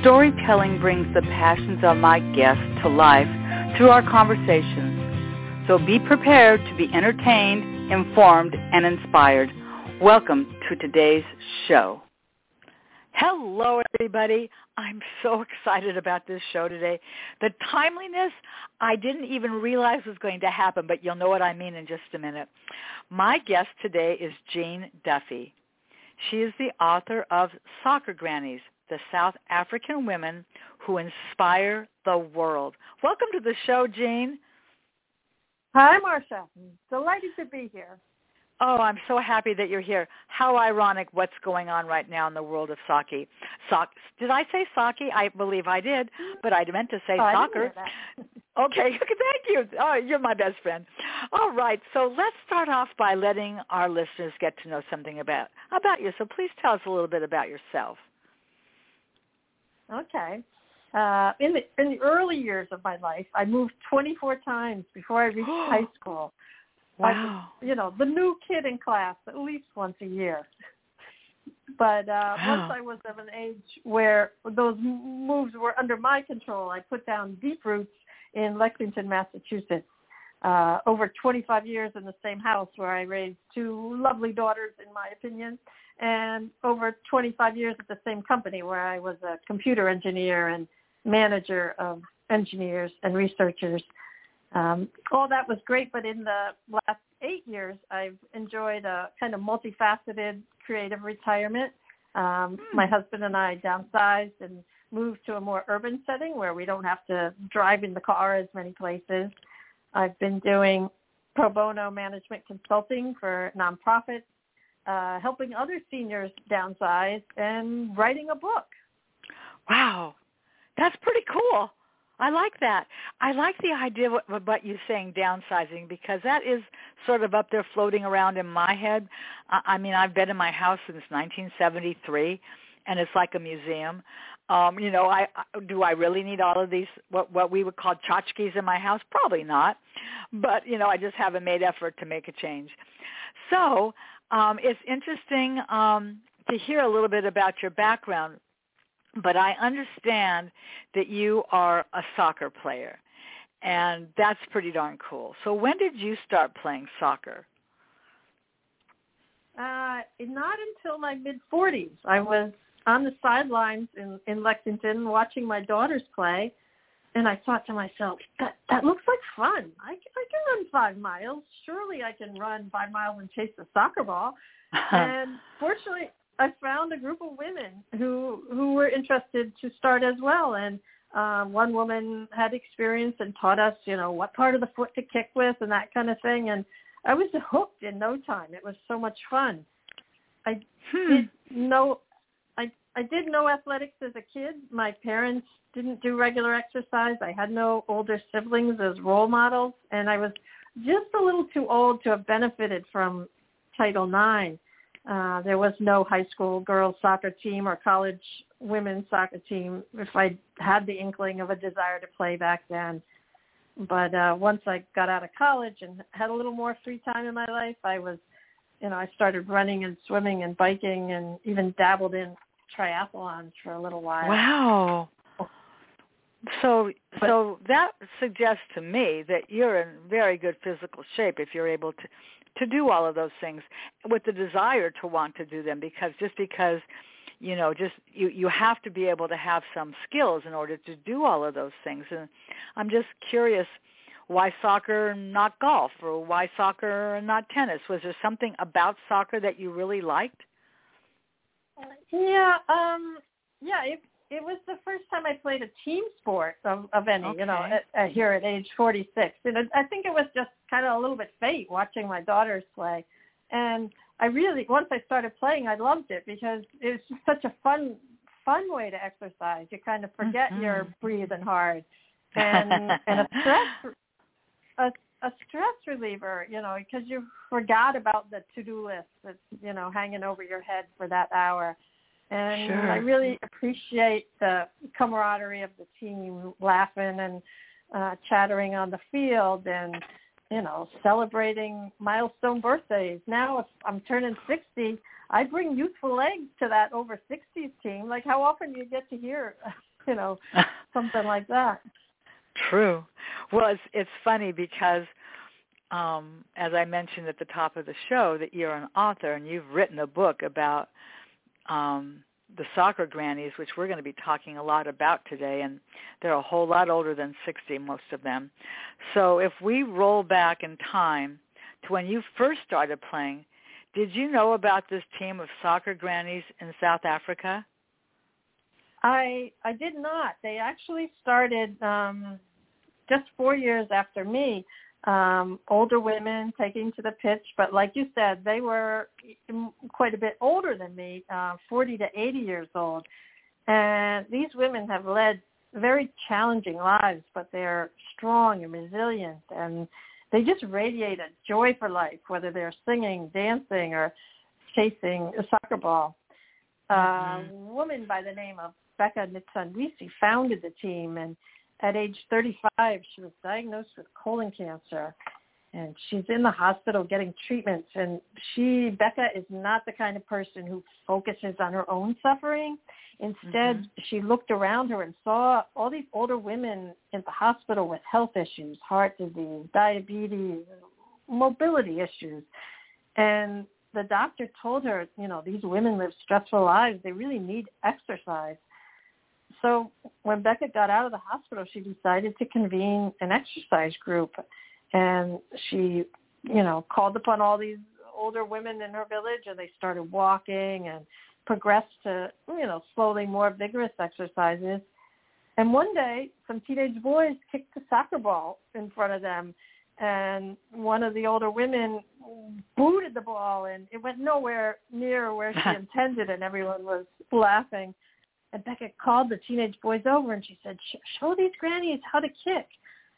Storytelling brings the passions of my guests to life through our conversations. So be prepared to be entertained, informed, and inspired. Welcome to today's show. Hello, everybody. I'm so excited about this show today. The timeliness, I didn't even realize was going to happen, but you'll know what I mean in just a minute. My guest today is Jean Duffy. She is the author of Soccer Grannies, the South African women who inspire the world. Welcome to the show, Jean. Hi, Marsha. Delighted to be here. Oh, I'm so happy that you're here. How ironic what's going on right now in the world of sake. Sock. Did I say sake? I believe I did, but I meant to say oh, soccer. okay, thank you. Oh, you're my best friend. All right, so let's start off by letting our listeners get to know something about about you. So please tell us a little bit about yourself. Okay. Uh, in the in the early years of my life, I moved 24 times before I reached high school. Wow. I, you know, the new kid in class at least once a year. But uh, wow. once I was of an age where those moves were under my control, I put down deep roots in Lexington, Massachusetts. Uh, over 25 years in the same house where I raised two lovely daughters, in my opinion, and over 25 years at the same company where I was a computer engineer and manager of engineers and researchers. Um, all that was great, but in the last eight years, I've enjoyed a kind of multifaceted creative retirement. Um, my husband and I downsized and moved to a more urban setting where we don't have to drive in the car as many places. I've been doing pro bono management consulting for nonprofits uh, helping other seniors downsize and writing a book. Wow, that's pretty cool. I like that. I like the idea of what you're saying downsizing because that is sort of up there floating around in my head. I mean, I've been in my house since 1973, and it's like a museum. Um, you know, I do I really need all of these what what we would call tchotchkes in my house? Probably not. But you know, I just haven't made effort to make a change. So um, it's interesting um, to hear a little bit about your background, but I understand that you are a soccer player, and that's pretty darn cool. So when did you start playing soccer? Uh, not until my mid 40s. I was on the sidelines in, in Lexington watching my daughters play, and I thought to myself, that that looks like fun. I, I can run five miles. Surely I can run five miles and chase a soccer ball. and fortunately, I found a group of women who who were interested to start as well. And uh, one woman had experience and taught us, you know, what part of the foot to kick with and that kind of thing. And I was hooked in no time. It was so much fun. I hmm. did know I did know athletics as a kid. My parents didn't do regular exercise. I had no older siblings as role models, and I was just a little too old to have benefited from Title IX. Uh, there was no high school girls soccer team or college women's soccer team if I had the inkling of a desire to play back then. But uh, once I got out of college and had a little more free time in my life, I was, you know, I started running and swimming and biking and even dabbled in triathlons for a little while. Wow. So so that suggests to me that you're in very good physical shape if you're able to to do all of those things with the desire to want to do them because just because you know just you you have to be able to have some skills in order to do all of those things and I'm just curious why soccer and not golf or why soccer and not tennis was there something about soccer that you really liked yeah um yeah it it was the first time I played a team sport of, of any, okay. you know, at, at here at age 46. And it, I think it was just kind of a little bit fate watching my daughters play. And I really, once I started playing, I loved it because it was just such a fun, fun way to exercise. You kind of forget mm-hmm. you're breathing hard. and and a stress a, a stress reliever, you know, because you forgot about the to-do list that's you know hanging over your head for that hour. And sure. I really appreciate the camaraderie of the team, laughing and uh, chattering on the field, and you know, celebrating milestone birthdays. Now, if I'm turning 60, I bring youthful legs to that over 60s team. Like, how often do you get to hear, you know, something like that? True. Well, it's it's funny because, um, as I mentioned at the top of the show, that you're an author and you've written a book about um, the soccer grannies, which we're going to be talking a lot about today, and they're a whole lot older than 60, most of them. So if we roll back in time to when you first started playing, did you know about this team of soccer grannies in South Africa? I I did not. They actually started um, just four years after me um, older women taking to the pitch, but like you said, they were quite a bit older than me, uh, 40 to 80 years old. And these women have led very challenging lives, but they're strong and resilient, and they just radiate a joy for life, whether they're singing, dancing, or chasing a soccer ball. Mm-hmm. A woman by the name of Beka Ntsanwisi founded the team, and at age 35, she was diagnosed with colon cancer, and she's in the hospital getting treatments. And she, Beka, is not the kind of person who focuses on her own suffering. Instead, mm-hmm. she looked around her and saw all these older women in the hospital with health issues, heart disease, diabetes, mobility issues. And the doctor told her, you know, these women live stressful lives. They really need exercise so when Beka got out of the hospital, she decided to convene an exercise group, and she, you know, called upon all these older women in her village, and they started walking and progressed to, you know, slowly more vigorous exercises. And one day, some teenage boys kicked a soccer ball in front of them, and one of the older women booted the ball, and it went nowhere near where she intended, and everyone was laughing. And Beka called the teenage boys over and she said, show these grannies how to kick.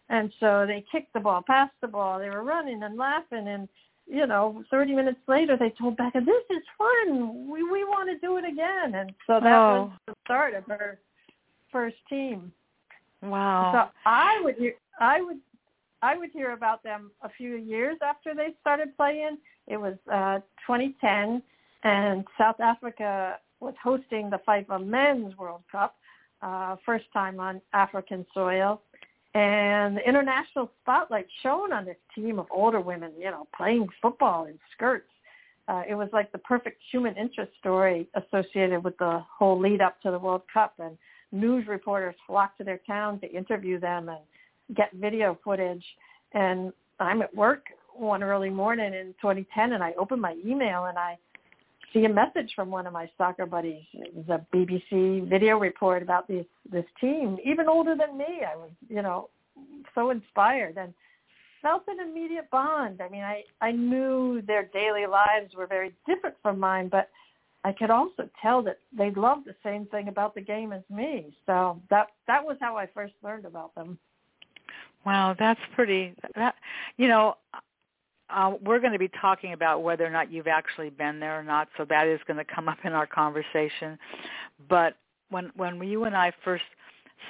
And so they kicked the ball, passed the ball. They were running and laughing. And, you know, 30 minutes later, they told Beka, this is fun. We, we want to do it again. And so that oh. was the start of her first team. Wow. So I would I would, I would hear about them a few years after they started playing. It was uh, 2010, and South Africa was hosting the FIFA Men's World Cup, uh, first time on African soil. And the international spotlight shone on this team of older women, you know, playing football in skirts. Uh, it was like the perfect human interest story associated with the whole lead up to the World Cup. And news reporters flocked to their town to interview them and get video footage. And I'm at work one early morning in 2010, and I opened my email and I see a message from one of my soccer buddies. It was a BBC video report about this this team, even older than me. I was, you know, so inspired and felt an immediate bond. I mean, I I knew their daily lives were very different from mine, but I could also tell that they loved the same thing about the game as me. So that that was how I first learned about them. Wow, that's pretty. That you know, uh, we're going to be talking about whether or not you've actually been there or not, so that is going to come up in our conversation. But when when you and I first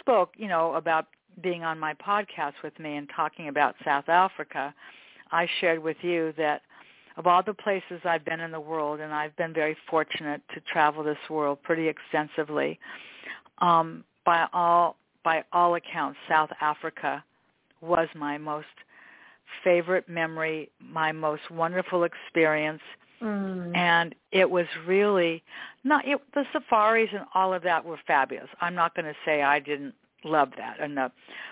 spoke, you know, about being on my podcast with me and talking about South Africa, I shared with you that of all the places I've been in the world, and I've been very fortunate to travel this world pretty extensively, um, by all by all accounts, South Africa was my most favorite memory, my most wonderful experience. Mm. And it was really not it, the safaris and all of that were fabulous. I'm not going to say I didn't love that and the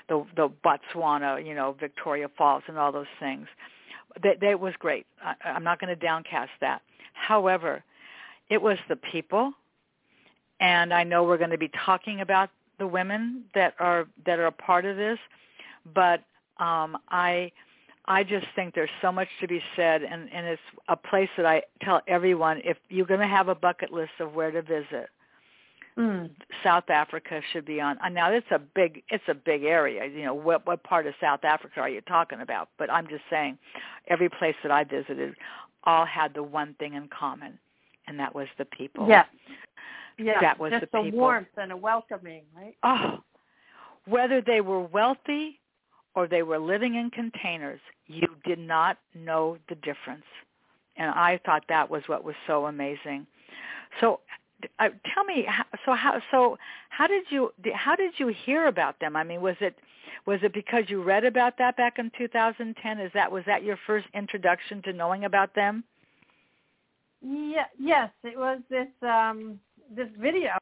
the the Botswana, you know, Victoria Falls and all those things. That that was great. I, I'm not going to downcast that. However, it was the people, and I know we're going to be talking about the women that are that are a part of this, but um, I I just think there's so much to be said, and, and it's a place that I tell everyone if you're going to have a bucket list of where to visit, mm. South Africa should be on. Now it's a big it's a big area. You know what what part of South Africa are you talking about? But I'm just saying, every place that I visited, all had the one thing in common, and that was the people. Yeah. Yeah. That was just the a people. warmth and a welcoming, right? Oh, whether they were wealthy or they were living in containers, you did not know the difference. And I thought that was what was so amazing. So uh, tell me so how so how did you how did you hear about them i mean was it was it because you read about that back in 2010 is that was that your first introduction to knowing about them yeah yes it was this um this video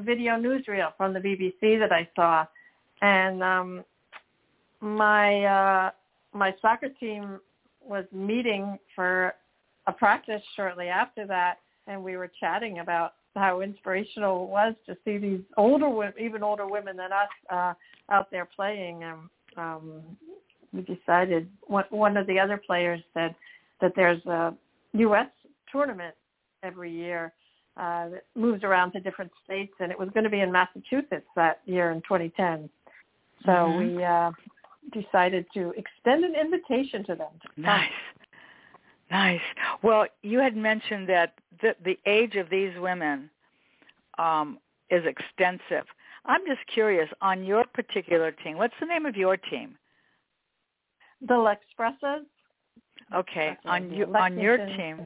video newsreel from the bbc that i saw and um my uh my soccer team was meeting for a practice shortly after that and we were chatting about how inspirational it was to see these older women, even older women than us, uh, out there playing. And um, we decided one, one of the other players said that there's a U.S. tournament every year uh, that moves around to different states, and it was going to be in Massachusetts that year in 2010. So mm-hmm. we uh, decided to extend an invitation to them. To nice. Nice. Well, you had mentioned that the, the age of these women um, is extensive. I'm just curious on your particular team. What's the name of your team? The Lexpressas. Okay, on you on your team.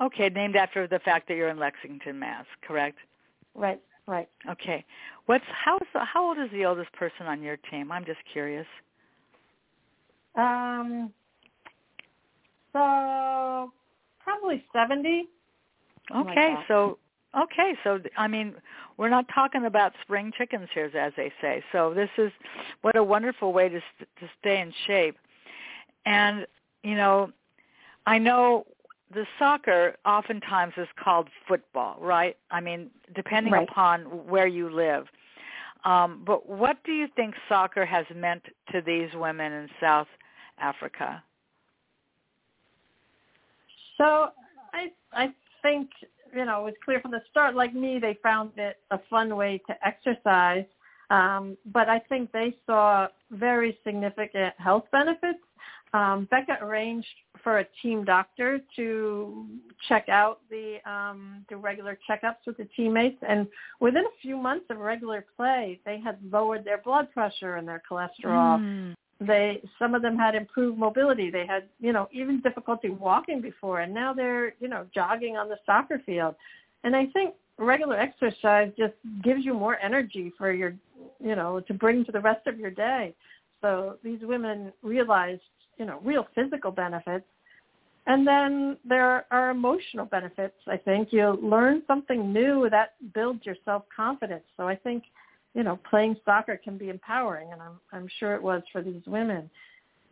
Okay, named after the fact that you're in Lexington, Mass. Correct. Right. Right. Okay. What's how's how old is the oldest person on your team? I'm just curious. Um, so probably 70. Okay, so okay, so I mean, we're not talking about spring chickens here, as they say. So this is what a wonderful way to to stay in shape. And you know, I know the soccer oftentimes is called football, right? I mean, depending right. upon where you live. Um, but what do you think soccer has meant to these women in South Africa? So I I think you know it was clear from the start. Like me, they found it a fun way to exercise, um, but I think they saw very significant health benefits. Um, Beka arranged for a team doctor to check out the um, the regular checkups with the teammates, and within a few months of regular play, they had lowered their blood pressure and their cholesterol. Mm. They some of them had improved mobility. They had you know even difficulty walking before and now they're you know jogging on the soccer field. And i think regular exercise just gives you more energy for your you know to bring to the rest of your day. So these women realized you know real physical benefits and then there are emotional benefits i think you learn something new that builds your self confidence so i think you know, playing soccer can be empowering, and I'm I'm sure it was for these women.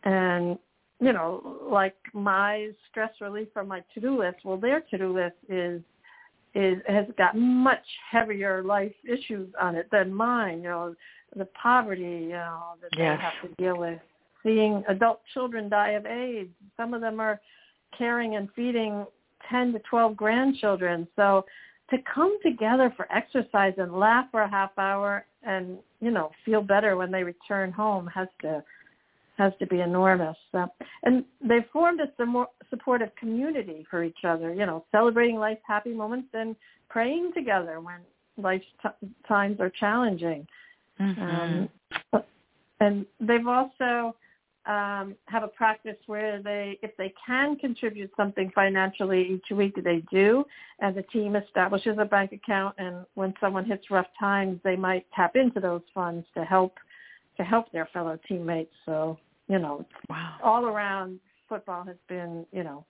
And you know, like my stress relief from my to-do list, well, their to-do list is is has got much heavier life issues on it than mine. You know, the poverty, you know, that yes. they have to deal with, seeing adult children die of AIDS. Some of them are caring and feeding 10 to 12 grandchildren. So to come together for exercise and laugh for a half hour and you know feel better when they return home has to has to be enormous. Uh, and they formed a supportive community for each other, you know, celebrating life's happy moments and praying together when life's t- times are challenging. Mm-hmm. Um, and they've also um, have a practice where they, if they can contribute something financially each week, they do, and the team establishes a bank account. And when someone hits rough times, they might tap into those funds to help to help their fellow teammates. So you know, wow. all around football has been you know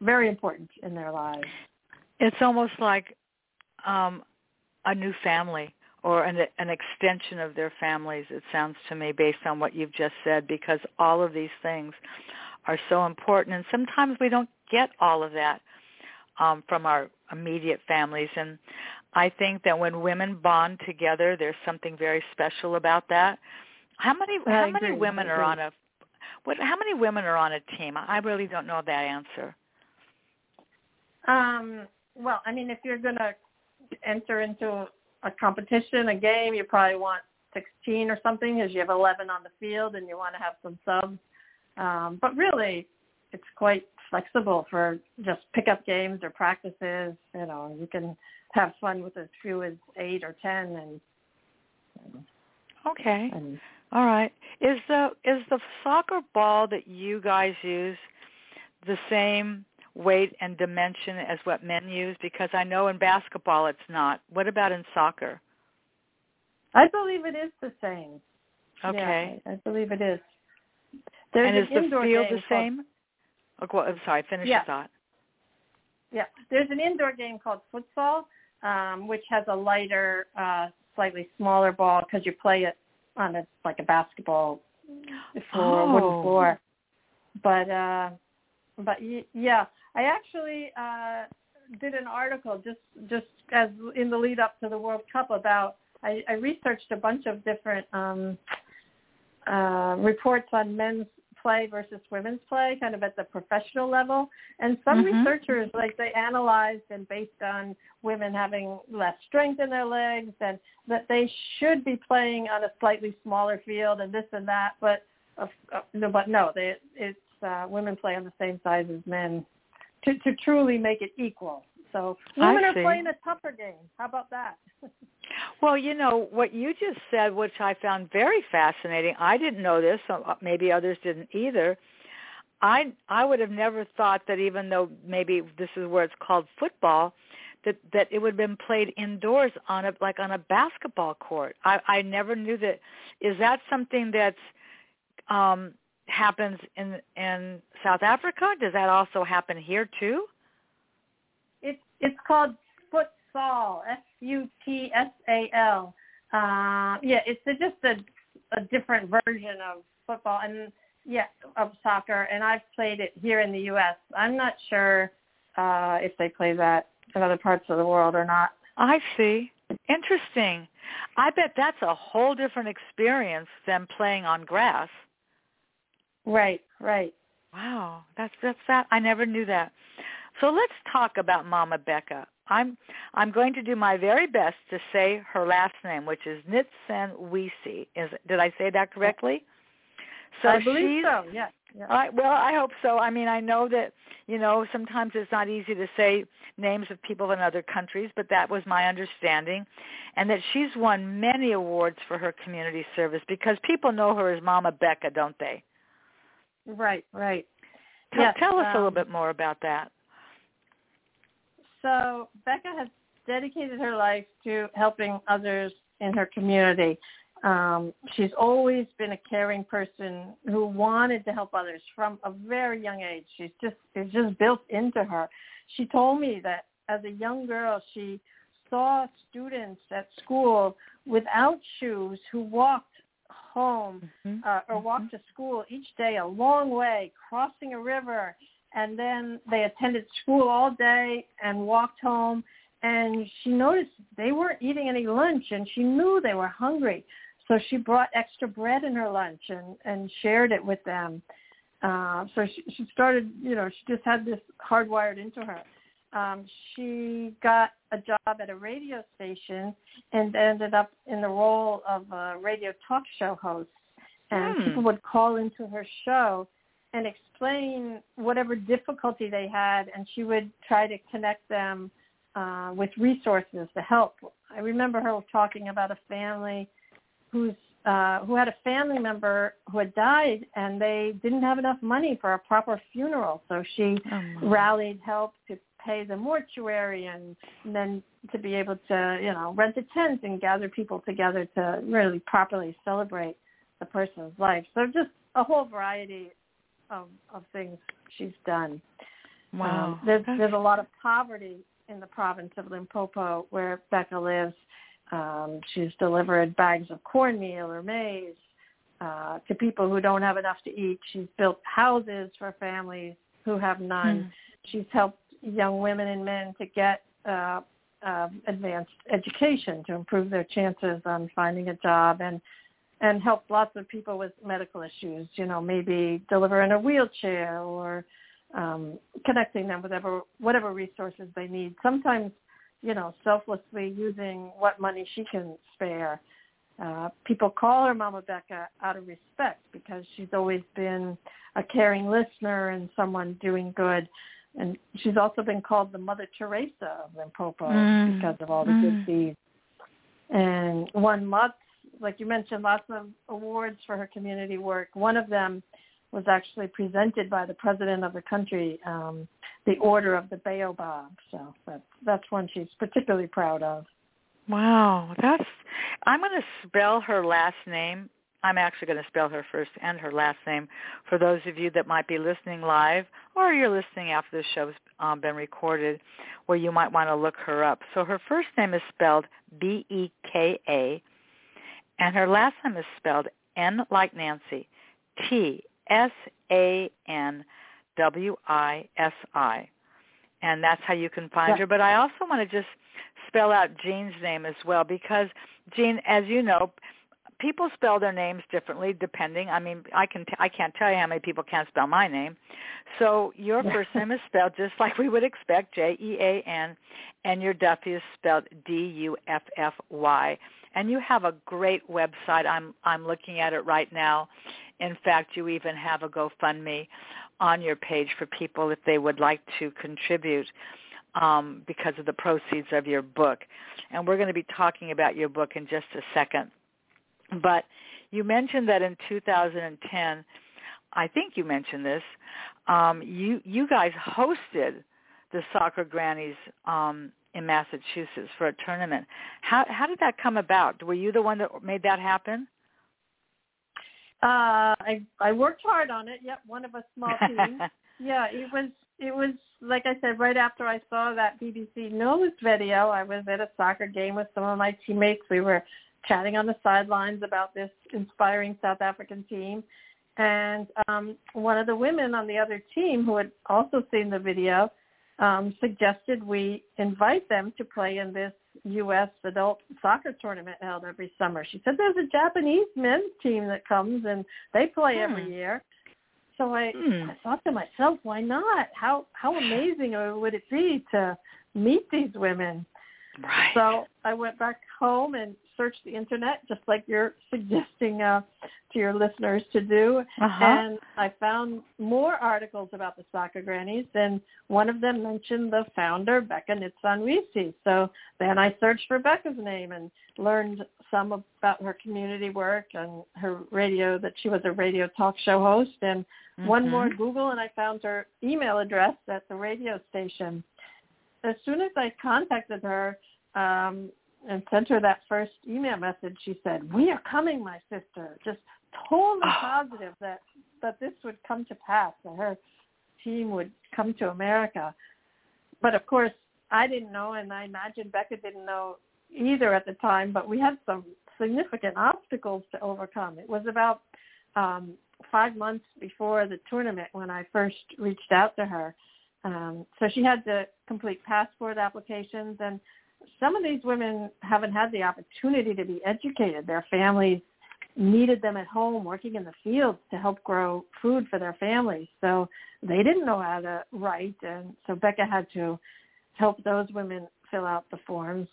very important in their lives. It's almost like um, a new family or an, an extension of their families, it sounds to me, based on what you've just said, because all of these things are so important. And sometimes we don't get all of that um, from our immediate families. And I think that when women bond together, there's something very special about that. How many I how agree. many women are on a what how many women are on a team? I really don't know that answer. Um, well, I mean, if you're going to enter into a competition, a game, you probably want 16 or something because you have 11 on the field and you want to have some subs. Um, but really, it's quite flexible for just pickup games or practices. You know, you can have fun with as few as eight or ten. And, okay, and all right. Is the is the soccer ball that you guys use the same weight and dimension as what men use? Because I know in basketball it's not. What about in soccer? I believe it is the same. Okay. Yeah, I believe it is. There's and an is the indoor field game the same? Oh, I'm sorry, finish Yeah. your thought. Yeah, there's an indoor game called futsal, um, which has a lighter, uh, slightly smaller ball because you play it on a like a basketball floor, Oh. wooden floor. But uh, but yeah, I actually uh, did an article just just as in the lead up to the World Cup about. I, I researched a bunch of different um, uh, reports on men's play versus women's play, kind of at the professional level. And some Mhm. researchers, like they analyzed and based on women having less strength in their legs, and that they should be playing on a slightly smaller field, and this and that. But uh, no, but no, they, it's uh, women play on the same size as men to to truly make it equal. So women are playing a tougher game. How about that? Well, you know what you just said, which I found very fascinating. I didn't know this, so uh, maybe others didn't either. I I would have never thought that even though maybe this is where it's called football, that that it would have been played indoors on a like on a basketball court. I I never knew that. Is that something that's um happens in in South Africa? Does that also happen here too? It's it's called futsal, F U T S A L. Uh, yeah, it's a, just a a different version of football and yeah of soccer. And I've played it here in the U.S. I'm not sure uh, if they play that in other parts of the world or not. I see. Interesting. I bet that's a whole different experience than playing on grass. Right, right. Wow, that's that's that. I never knew that. So let's talk about Mama Beka. I'm I'm going to do my very best to say her last name, which is Ntsanwisi. Is did I say that correctly? So I believe she's so. Yeah. yeah. I, well, I hope so. I mean, I know that you know sometimes it's not easy to say names of people in other countries, but that was my understanding, and that she's won many awards for her community service because people know her as Mama Beka, don't they? Right, right. Tell, Yes, tell us a little um, bit more about that. So Beka has dedicated her life to helping others in her community. Um, she's always been a caring person who wanted to help others from a very young age. She's just it's just built into her. She told me that as a young girl, she saw students at school without shoes who walked home Mhm. uh, or walked to school each day a long way, crossing a river, and then they attended school all day and walked home. And she noticed they weren't eating any lunch, and she knew they were hungry. So she brought extra bread in her lunch and and shared it with them. Uh, so she, she started, you know, she just had this hardwired into her. Um, she got a job at a radio station and ended up in the role of a radio talk show host. And Hmm. people would call into her show and explain whatever difficulty they had, and she would try to connect them uh, with resources to help. I remember her talking about a family who's uh, who had a family member who had died, and they didn't have enough money for a proper funeral, so she Oh, rallied help to pay the mortuary and, and then to be able to, you know, rent a tent and gather people together to really properly celebrate the person's life. So just a whole variety of, of things she's done. Wow. Um, there's, there's a lot of poverty in the province of Limpopo where Beka lives. Um, she's delivered bags of cornmeal or maize uh, to people who don't have enough to eat. She's built houses for families who have none. Hmm. She's helped young women and men to get uh, uh, advanced education to improve their chances on finding a job and and help lots of people with medical issues. You know, maybe deliver in a wheelchair or um, connecting them with whatever, whatever resources they need. Sometimes you know, selflessly using what money she can spare. Uh, people call her Mama Beka out of respect because she's always been a caring listener and someone doing good. And she's also been called the Mother Teresa of Limpopo mm. because of all the mm. good deeds. And won lots, like you mentioned, lots of awards for her community work. One of them was actually presented by the president of the country, um, the Order of the Baobab. So that's that's one she's particularly proud of. Wow, that's I'm going to spell her last name. I'm actually going to spell her first and her last name for those of you that might be listening live or you're listening after the show's um, been recorded where you might want to look her up. So her first name is spelled B-E-K-A and her last name is spelled N like Nancy, T-S-A-N-W-I-S-I. And that's how you can find yeah. her. But I also want to just spell out Jean's name as well because Jean, as you know, people spell their names differently depending. I mean, I can t- I can't tell you how many people can't spell my name. So your first name is spelled just like we would expect, J E A N, and your Duffy is spelled D U F F Y. And you have a great website. I'm I'm looking at it right now. In fact, you even have a GoFundMe on your page for people if they would like to contribute um, because of the proceeds of your book. And we're going to be talking about your book in just a second. But you mentioned that in 2010, I think you mentioned this, um, you, you guys hosted the Soccer Grannies um, in Massachusetts for a tournament. How, how did that come about? Were you the one that made that happen? Uh, I I worked hard on it. Yep, one of a small team. yeah, it was it was like I said, right after I saw that BBC News video, I was at a soccer game with some of my teammates. We were chatting on the sidelines about this inspiring South African team. And um, one of the women on the other team who had also seen the video um, suggested we invite them to play in this U.S. adult soccer tournament held every summer. She said there's a Japanese men's team that comes and they play hmm. every year. So I, hmm. I thought to myself, why not? How how amazing would it be to meet these women? Right. So I went back home and searched the internet, just like you're suggesting uh, to your listeners to do, uh-huh. and I found more articles about the soccer grannies, and one of them mentioned the founder, Beka Ntsanwisi. So then I searched for Beka's name and learned some about her community work and her radio, that she was a radio talk show host, and mm-hmm. one more Google, and I found her email address at the radio station. As soon as I contacted her, um, and sent her that first email message, she said, "We are coming, my sister." Just totally oh. positive that that this would come to pass, that her team would come to America. But of course, I didn't know, and I imagine Beka didn't know either at the time. But we had some significant obstacles to overcome. It was about um, five months before the tournament when I first reached out to her. Um, so she had to complete passport applications and some of these women haven't had the opportunity to be educated. Their families needed them at home working in the fields to help grow food for their families. So they didn't know how to write. And so Becca had to help those women fill out the forms.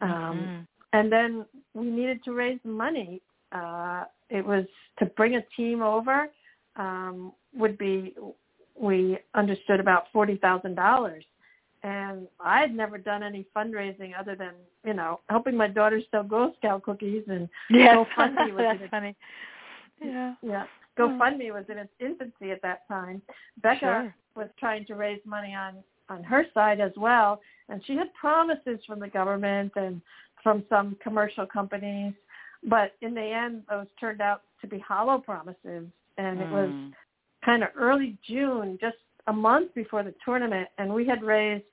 Um, mm-hmm. And then we needed to raise money. Uh, it was to bring a team over um, would be, we understood about $40,000 and I had never done any fundraising other than you know helping my daughter sell Girl Scout cookies and yes. GoFundMe was That's funny. Yeah, yeah. GoFundMe was in its infancy at that time. Beka sure. was trying to raise money on on her side as well, and she had promises from the government and from some commercial companies, but in the end, those turned out to be hollow promises, and mm. it was mm. kind of early June, just a month before the tournament, and we had raised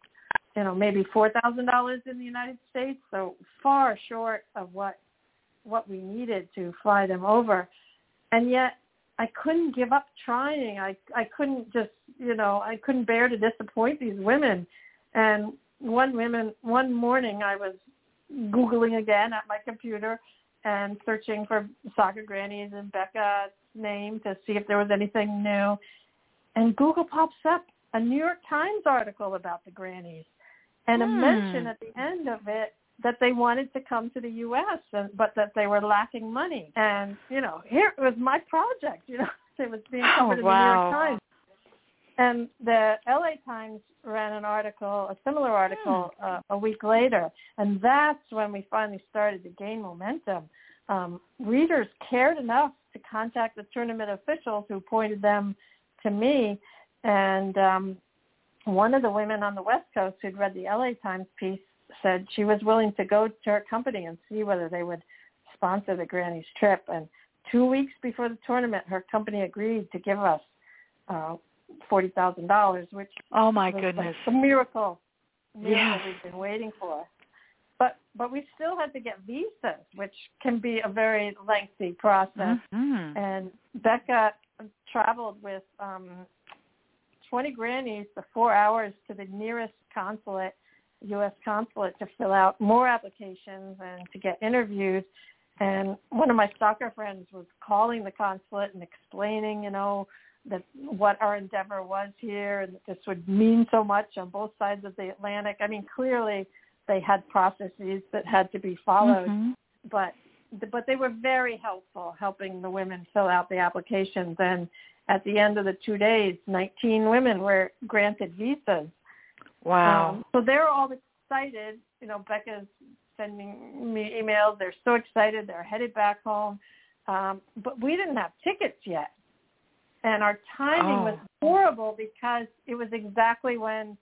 you know, maybe four thousand dollars in the United States, so far short of what what we needed to fly them over. And yet I couldn't give up trying. I I couldn't just you know, I couldn't bear to disappoint these women. And one women one morning I was Googling again at my computer and searching for soccer grannies and Beka's name to see if there was anything new. And Google pops up a New York Times article about the grannies and a Hmm. mention at the end of it that they wanted to come to the U.S. And, but that they were lacking money. And you know, here it was my project. You know, it was being Oh, covered in the New. York Times. And the LA Times ran an article, a similar article, Hmm. uh, a week later, and that's when we finally started to gain momentum. Um, readers cared enough to contact the tournament officials who pointed them to me, and um, one of the women on the West Coast who'd read the LA Times piece said she was willing to go to her company and see whether they would sponsor the Granny's trip. And two weeks before the tournament, her company agreed to give us uh, forty thousand dollars, which Oh my was goodness. like a miracle, miracle Yes. we've been waiting for. But but we still had to get visas, which can be a very lengthy process. Mhm. And Beka traveled with um, 20 grannies the four hours to the nearest consulate, U.S. consulate, to fill out more applications and to get interviewed. And one of my soccer friends was calling the consulate and explaining, you know, that what our endeavor was here and that this would mean so much on both sides of the Atlantic. I mean, clearly they had processes that had to be followed Mhm. but but they were very helpful helping the women fill out the applications and at the end of the two days 19 women were granted visas Wow. um, so they're all excited you know beka's sending me emails they're so excited they're headed back home um, but we didn't have tickets yet and our timing was Oh. horrible because it was exactly when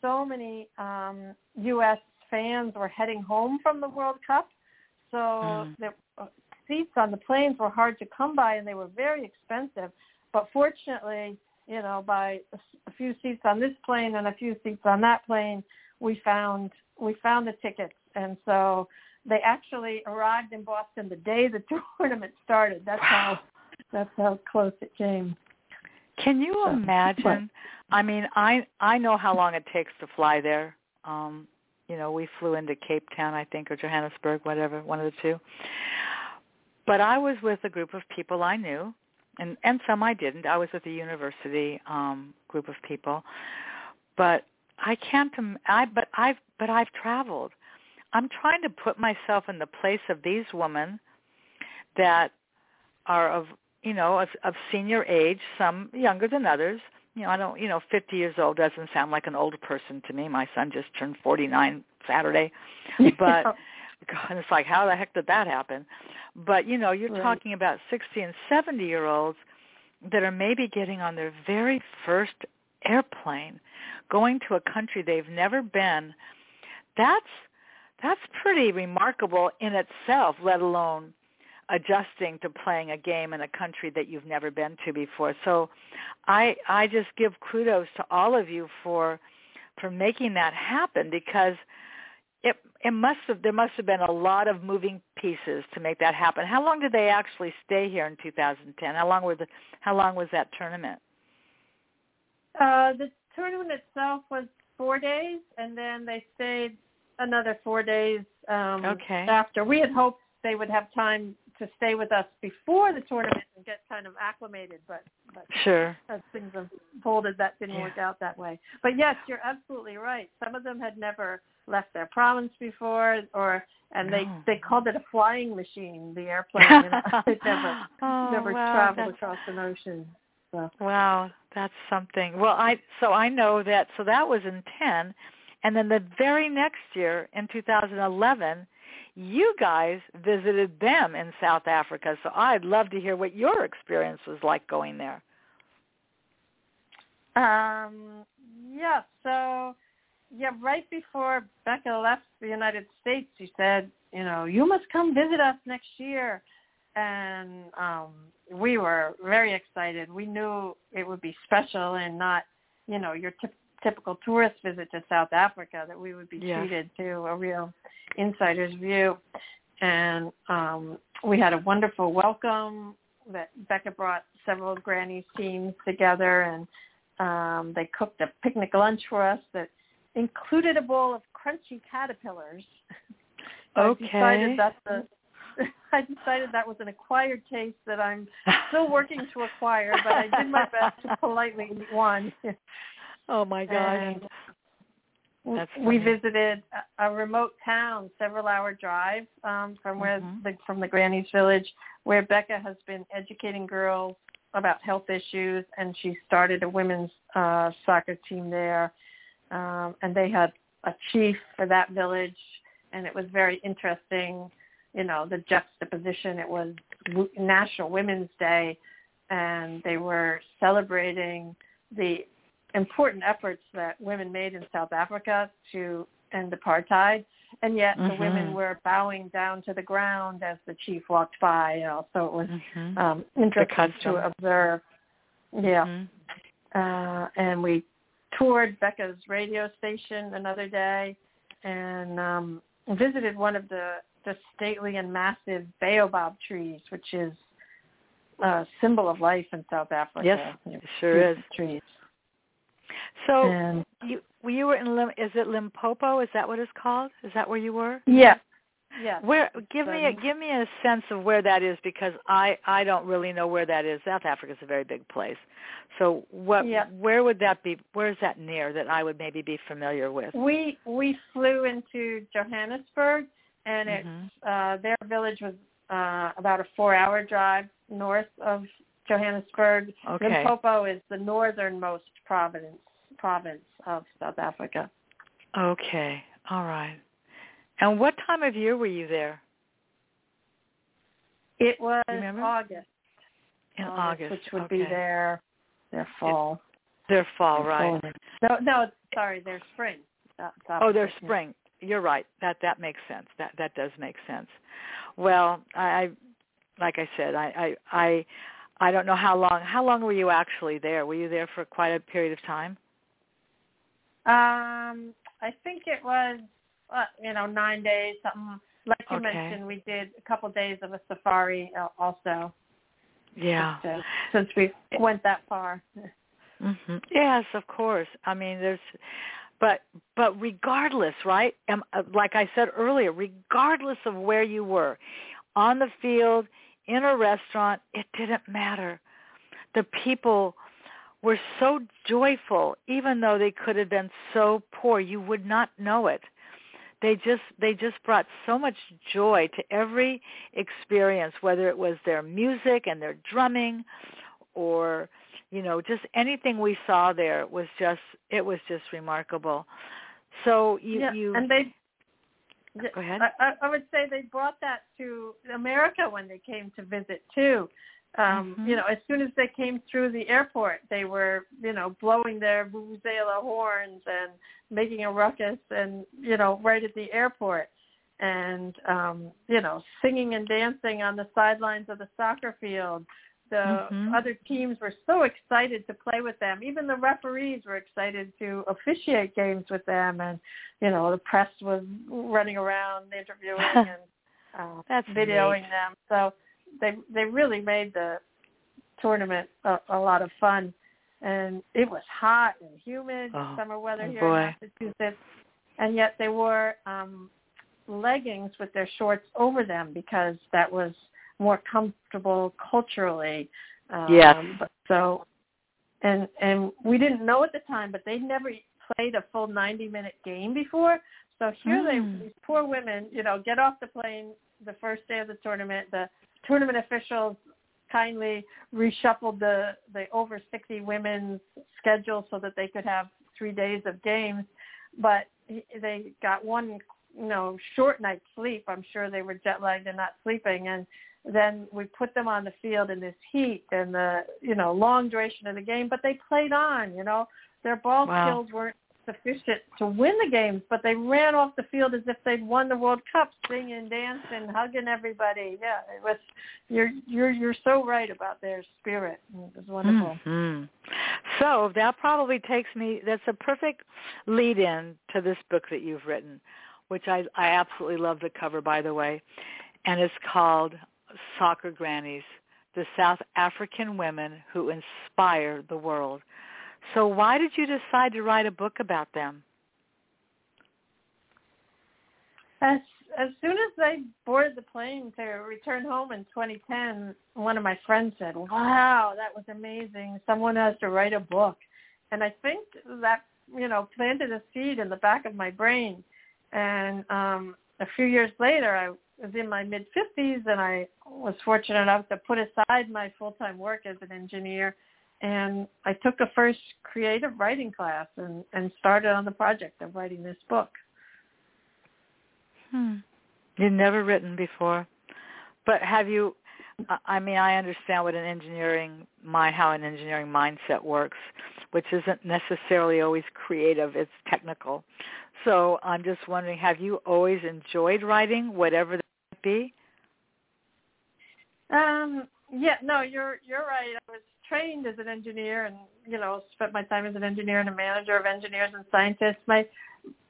so many um, U.S. fans were heading home from the World Cup. So Mm. the uh, seats on the planes were hard to come by, and they were very expensive. But fortunately, you know, by a few seats on this plane and a few seats on that plane, we found we found the tickets, and so they actually arrived in Boston the day the tournament started. That's how that's how close it came. Can you imagine? I mean, I I know how long it takes to fly there. Um, you know, we flew into Cape Town, I think, or Johannesburg, whatever, one of the two. But I was with a group of people I knew, and and some I didn't. I was with a university um group of people. But I can't I but I've but I've traveled. I'm trying to put myself in the place of these women that are of you know of, of senior age, some younger than others. You know, I don't. You know, 50 years old doesn't sound like an old person to me. My son just turned 49 Saturday, but God, it's like how the heck did that happen? But you know, you're Right. talking about 60 and 70 year olds that are maybe getting on their very first airplane, going to a country they've never been. That's that's pretty remarkable in itself, let alone adjusting to playing a game in a country that you've never been to before. So I I just give kudos to all of you for for making that happen because it it must have there must have been a lot of moving pieces to make that happen. How long did they actually stay here in 2010? How long were the how long was that tournament? Uh, the tournament itself was four days, and then they stayed another four days um, Okay. after. We had hoped they would have time to stay with us before the tournament and get kind of acclimated, but, but Sure. as things unfolded, that didn't Yeah. work out that way. But yes, you're absolutely right. Some of them had never left their province before, or and they No. they called it a flying machine, the airplane. You know? They'd never oh, never wow, traveled that's- across an ocean. So. Wow, that's something. Well, I so I know that so that was in 10 and then the very next year in 2011 you guys visited them in South Africa. So I'd love to hear what your experience was like going there. Um, yeah, so yeah, right before Beka left the United States, she said, you know, you must come visit us next year. And um we were very excited. We knew it would be special and not, you know, your typ typical tourist visit to South Africa that we would be Yes. treated to a real insider's view. And um we had a wonderful welcome that Beka brought several of Granny's teams together and um, they cooked a picnic lunch for us that included a bowl of crunchy caterpillars. I Okay. decided that's a, I decided that was an acquired taste that I'm still working to acquire, but I did my best to politely eat one. oh my gosh. We visited a, remote town, several hour drive um, from where Mhm. the, from the Granny's Village, where Beka has been educating girls about health issues, and she started a women's uh, soccer team there, um, and they had a chief for that village, and it was very interesting. You know, the juxtaposition. It was National Women's Day, and they were celebrating the important efforts that women made in South Africa to end apartheid, and yet the Mhm. women were bowing down to the ground as the chief walked by. You know, so it was Mhm. um, interesting to observe. Yeah, Mhm. uh, and we toured Beka's radio station another day, and um, visited one of the the stately and massive baobab trees, which is a symbol of life in South Africa. Yes, You know, it sure is. Trees. So and you you were in Lim, is it Limpopo? Is that what it's called? Is that where you were? yeah, yeah. Where give me a give me a sense of where that is because I I don't really know where that is. South Africa's a very big place. So what Yeah. where would that be? Where is that near that I would maybe be familiar with? We we flew into Johannesburg, and it Mhm. uh, their village was uh, about a four-hour drive north of Johannesburg. Okay. Limpopo is the northernmost province province of South Africa. Okay. All right. And what time of year were you there? It was Remember? August, In August, which would okay. be their their fall. Their fall, Their right? fall. No, no, sorry, their spring. Oh, their spring. You're right. That that makes sense. That that does make sense. Well, I, I like I said, I, I I I don't know how long. How long were you actually there? Were you there for quite a period of time? Um, I think it was, uh, you know, nine days, something. Like you Okay. mentioned, we did a couple days of a safari also. Yeah. just, uh, since we went that far. hmm Yes, of course. I mean, there's, but but regardless, right? Um, uh, like I said earlier, regardless of where you were, on the field, in a restaurant, it didn't matter. The people were so joyful, even though they could have been so poor. You would not know it. They just they just brought so much joy to every experience, whether it was their music and their drumming, or you know just anything we saw there was just it was just remarkable. So you yeah, you and they. Go ahead. I, I- I would say they brought that to America when they came to visit too. Um, Mhm. You know, as soon as they came through the airport, they were, you know, blowing their vuvuzela horns and making a ruckus, and you know, right at the airport, and um, you know, singing and dancing on the sidelines of the soccer field. The Mhm. other teams were so excited to play with them. Even the referees were excited to officiate games with them, and you know, the press was running around interviewing and uh, That's videoing neat. them. So they they really made the tournament a, a lot of fun, and it was hot and humid Oh, summer weather oh here boy. in Massachusetts, and yet they wore um, leggings with their shorts over them because that was more comfortable culturally. Um. But so, and and we didn't know at the time, but they'd never played a full 90 minute game before. So here Mm. they, these poor women, you know, get off the plane the first day of the tournament. The tournament officials kindly reshuffled the the over 60 women's schedule so that they could have three days of games, but they got one, you know, short night's sleep. I'm sure they were jet lagged and not sleeping, and then we put them on the field in this heat and the you know long duration of the game, but they played on. You know, their ball Wow. skills weren't sufficient to win the games, but they ran off the field as if they'd won the World Cup, singing, dancing, hugging everybody. Yeah, it was. You're you're you're so right about their spirit. It was wonderful. Mhm. So that probably takes me. That's a perfect lead-in to this book that you've written, which I I absolutely love the cover, by the way, and it's called "Soccer Grannies: The South African Women Who Inspire the World." So why did you decide to write a book about them? As as soon as I boarded the plane to return home in 2010, one of my friends said, "Wow, that was amazing! Someone has to write a book," and I think that you know, planted a seed in the back of my brain. And um, a few years later, I was in my mid 50s, and I was fortunate enough to put aside my full-time work as an engineer, and I took a first creative writing class and, and started on the project of writing this book. Hmm. You've never written before, but have you? I mean, I understand what an engineering mind, how an engineering mindset works, which isn't necessarily always creative; it's technical. So I'm just wondering, have you always enjoyed writing, whatever that might be? Um, yeah, no, you're you're right. I was trained as an engineer, and you know, spent my time as an engineer and a manager of engineers and scientists. My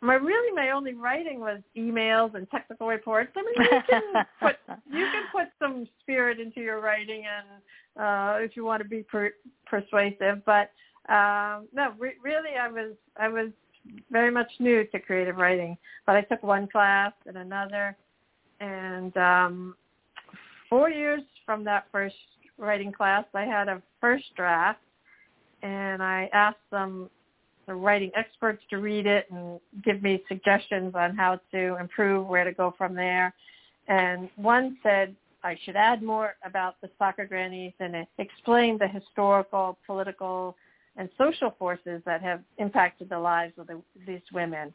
my really my only writing was emails and technical reports. I mean, you can put you can put some spirit into your writing, and uh, if you want to be per- persuasive. But um, no, re- really, I was I was very much new to creative writing. But I took one class and another, and um, four years from that first writing class, I had a first draft, and I asked them the writing experts to read it and give me suggestions on how to improve, where to go from there. And one said I should add more about the soccer grannies and explain the historical, political, and social forces that have impacted the lives of the, these women.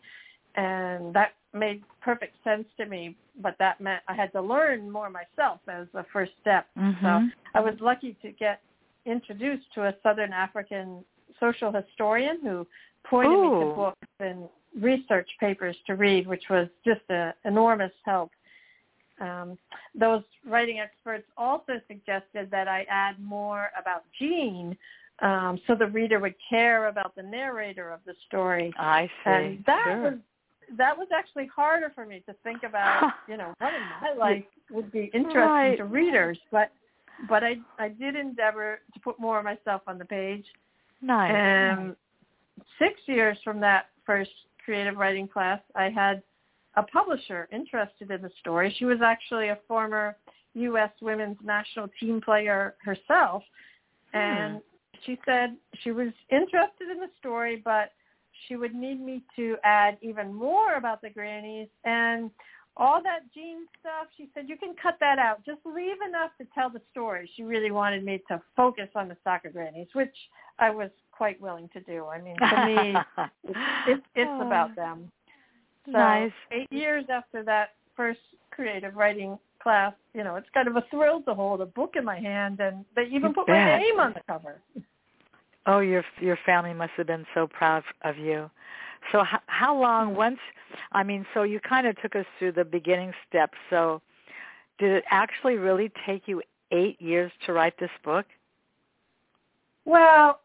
And that made perfect sense to me, but that meant I had to learn more myself as a first step. Mm-hmm. So I was lucky to get introduced to a Southern African social historian who pointed Ooh. me to books and research papers to read, which was just an enormous help. Um, those writing experts also suggested that I add more about Jean um, so the reader would care about the narrator of the story. I see. And that sure. was that was actually harder for me to think about, you know, what in my life would be interesting Right. to readers. But but I I did endeavor to put more of myself on the page. nice. And six years from that first creative writing class, I had a publisher interested in the story. She was actually a former U.S. women's national team player herself, hmm. and she said she was interested in the story, but she would need me to add even more about the grannies and all that Jean stuff. She said you can cut that out. Just leave enough to tell the story. She really wanted me to focus on the soccer grannies, which I was quite willing to do. I mean, to me, it's it's, it's about them. So nice. eight years after that first creative writing class, you know, it's kind of a thrill to hold a book in my hand, and they even put my name on the cover. Oh, your your family must have been so proud of you. So how, how long once I mean, so you kind of took us through the beginning steps. So did it actually really take you 8 years to write this book? Well,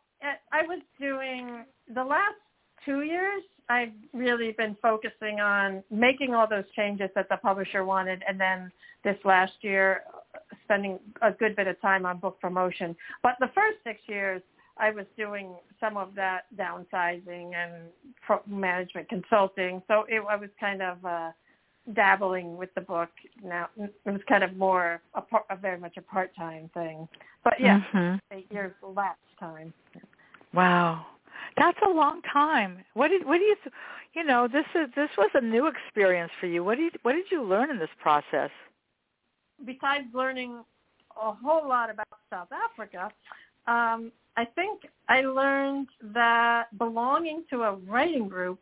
I was doing the last two years. I've really been focusing on making all those changes that the publisher wanted, and then this last year, spending a good bit of time on book promotion. But the first six years, I was doing some of that downsizing and pro- management consulting. So it, I was kind of uh, dabbling with the book. Now it was kind of more a, par- a very much a part-time thing. But yeah, Mhm. eight years lapse time. Wow. That's a long time. What did what do you you know, this is this was a new experience for you. What did what did you learn in this process? Besides learning a whole lot about South Africa, um, I think I learned that belonging to a writing group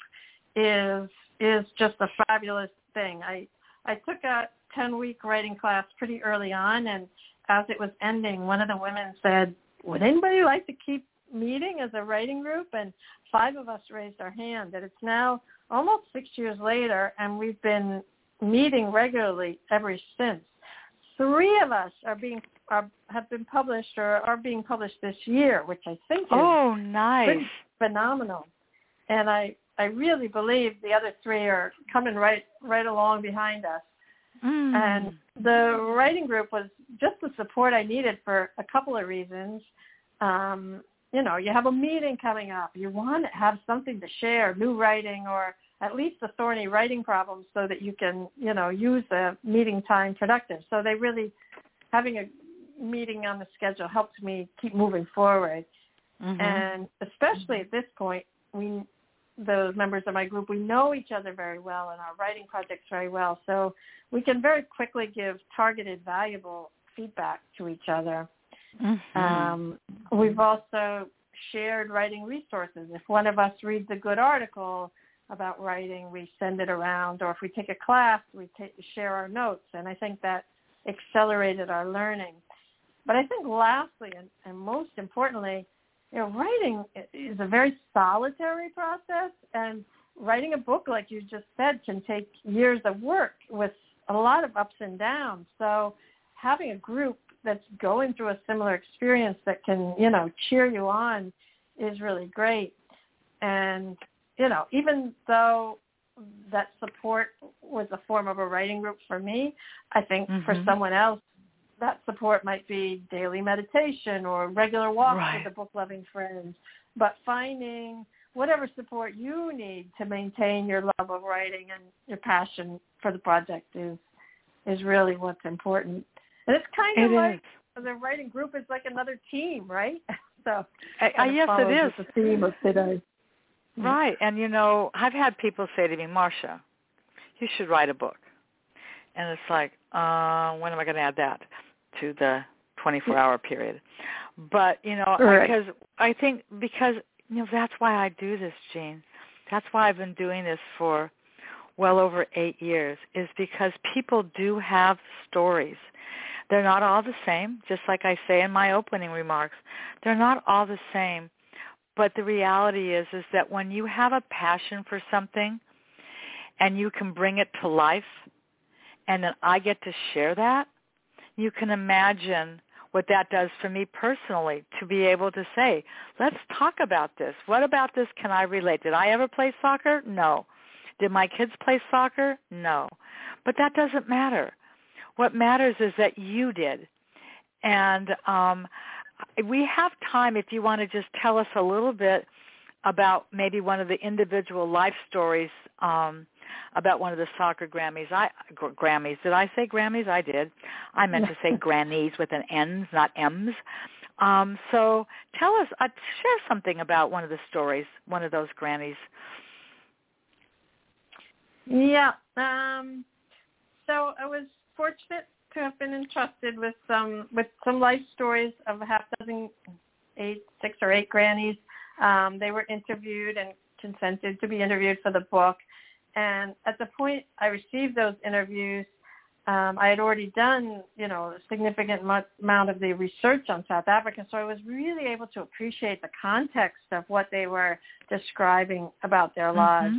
is is just a fabulous thing. I I took a ten week writing class pretty early on, and as it was ending, one of the women said, "Would anybody like to keep meeting as a writing group?" And five of us raised our hand. And it's now almost six years later, and we've been meeting regularly ever since. Three of us are being are have been published or are being published this year, which I think is Oh, nice. phenomenal. And I I really believe the other three are coming right right along behind us. Mm. And the writing group was just the support I needed for a couple of reasons. Um, you know, you have a meeting coming up. You want to have something to share, new writing or at least the thorny writing problems so that you can, you know, use the meeting time productive. So they really, having a meeting on the schedule helped me keep moving forward. Mhm. And especially at this point, we the members of my group, we know each other very well and our writing projects very well. So we can very quickly give targeted, valuable feedback to each other. Mm-hmm. Um, we've also shared writing resources. If one of us reads a good article about writing, we send it around, or if we take a class, we take, share our notes, and I think that accelerated our learning. But I think lastly, and, and most importantly, you know, writing is a very solitary process, and writing a book, like you just said, can take years of work with a lot of ups and downs. So having a group that's going through a similar experience that can, you know, cheer you on is really great. And, you know, even though that support was a form of a writing group for me, I think mm-hmm. for someone else, that support might be daily meditation or regular walks right. with a book-loving friend. But finding whatever support you need to maintain your love of writing and your passion for the project is is really what's important. And it's kind of it like is. the writing group is like another team, right? so I, I, yes, it is the theme of today. Right, and you know, I've had people say to me, Marsha, you should write a book, and it's like, uh, when am I going to add that to the 24-hour period? But you know, right. because I think because you know that's why I do this, Jean. That's why I've been doing this for well over eight years, is because people do have stories. They're not all the same, just like I say in my opening remarks. They're not all the same. But the reality is is that when you have a passion for something and you can bring it to life and then I get to share that, you can imagine what that does for me personally to be able to say, let's talk about this. What about this can I relate? Did I ever play soccer? No. Did my kids play soccer? No. But that doesn't matter. What matters is that you did. And um, we have time if you want to just tell us a little bit about maybe one of the individual life stories um, about one of the soccer Grammys. I Grammys. Did I say Grammys? I did. I meant to say grannies with an N's, not M's. Um, so tell us, uh, share something about one of the stories, one of those grannies. Yeah. Um, so I was fortunate to have been entrusted with some with some life stories of a half dozen, eight, six or eight grannies. Um, they were interviewed and consented to be interviewed for the book. And at the point I received those interviews, um, I had already done, you know, a significant amount of the research on South Africa, so I was really able to appreciate the context of what they were describing about their lives.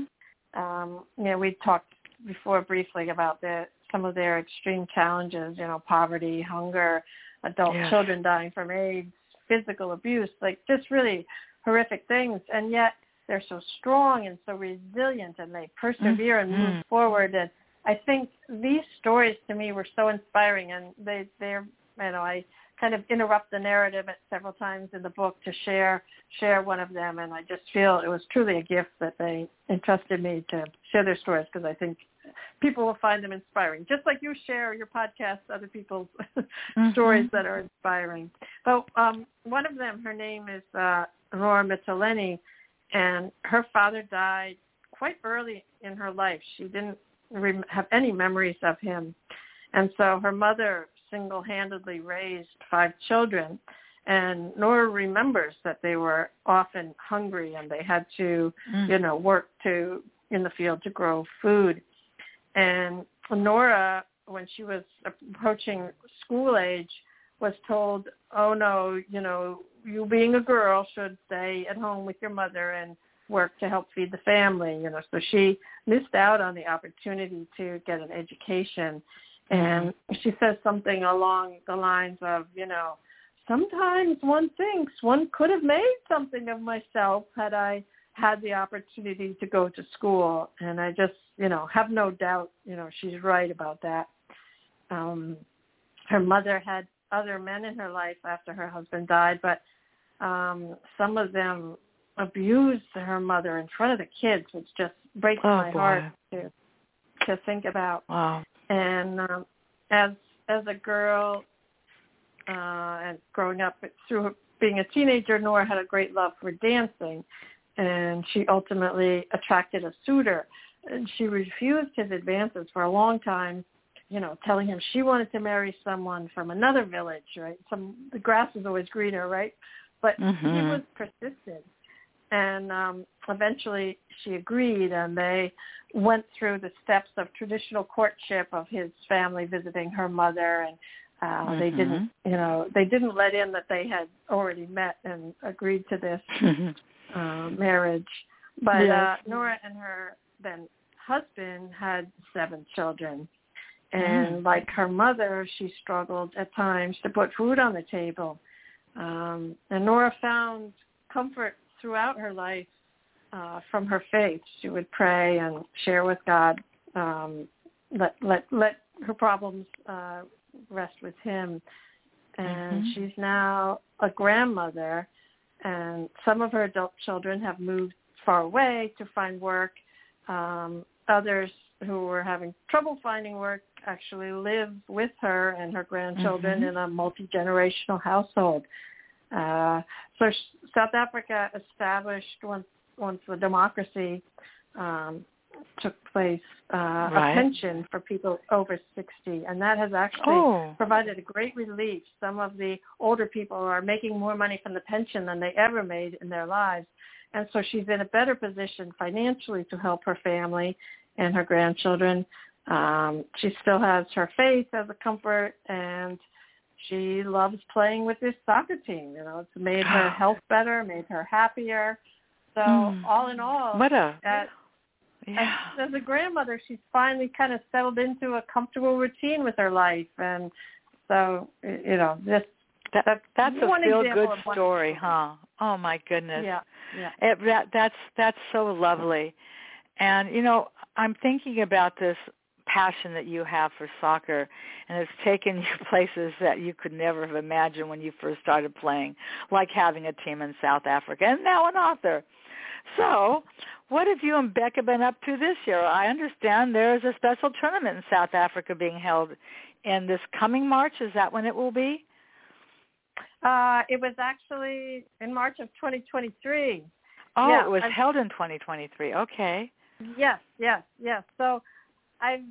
Mm-hmm. Um, you know, we talked before briefly about the some of their extreme challenges, you know, poverty, hunger, adult children dying from AIDS, physical abuse, like just really horrific things. And yet they're so strong and so resilient and they persevere mm-hmm. and move forward. And I think these stories to me were so inspiring and they, they're, you know, I kind of interrupt the narrative at several times in the book to share share one of them and I just feel it was truly a gift that they entrusted me to share their stories because I think people will find them inspiring. Just like you share your podcast, other people's mm-hmm. stories that are inspiring. But um, one of them, her name is uh, Mthaleni, and her father died quite early in her life. She didn't rem- have any memories of him. And so her mother single-handedly raised five children. And Nora remembers that they were often hungry and they had to, mm. you know, work to in the field to grow food. And Nora, when she was approaching school age, was told, oh no, you know, you being a girl should stay at home with your mother and work to help feed the family, you know. So she missed out on the opportunity to get an education. And she says something along the lines of, you know, sometimes one thinks one could have made something of myself had I had the opportunity to go to school and I just, you know, have no doubt, you know, she's right about that. Um her mother had other men in her life after her husband died, but um some of them abused her mother in front of the kids, which just breaks oh, my boy. heart to to think about. Wow. And um as as a girl uh and growing up through being a teenager, Nora had a great love for dancing and she ultimately attracted a suitor. And she refused his advances for a long time, you know, telling him she wanted to marry someone from another village, right? Some the grass is always greener, right? But mm-hmm. he was persistent, and um, eventually she agreed, and they went through the steps of traditional courtship of his family visiting her mother and uh, mm-hmm. they didn't you know they didn't let in that they had already met and agreed to this uh, marriage but yes. uh nora and her then husband had seven children and mm. like her mother she struggled at times to put food on the table um and nora found comfort throughout her life uh, from her faith. She would pray and share with God, um, let let let her problems uh, rest with Him. And mm-hmm. she's now a grandmother, and some of her adult children have moved far away to find work. Um, others who were having trouble finding work actually live with her and her grandchildren mm-hmm. in a multi-generational household. Uh, so South Africa established once once the democracy um, took place, uh, right. a pension for people over 60, and that has actually oh. provided a great relief. Some of the older people are making more money from the pension than they ever made in their lives, and so she's in a better position financially to help her family and her grandchildren. Um, she still has her faith as a comfort, and she loves playing with this soccer team. You know, it's made her health better, made her happier. So Mm. all in all, What a at, yeah. as, a grandmother, she's finally kind of settled into a comfortable routine with her life, and so you know, just That, that's that's a feel good story, huh? Oh my goodness. yeah, yeah. It, that, that's that's so lovely, and you know I'm thinking about this passion that you have for soccer, and it's taken you places that you could never have imagined when you first started playing, like having a team in South Africa, and now an author. So, what have you and Beka been up to this year? I understand there is a special tournament in South Africa being held in this coming March. Is that when it will be? Uh, it was actually in March of 2023. Oh, Yeah, it was I've- held in 2023. Okay. Yes, yes, yes. So I've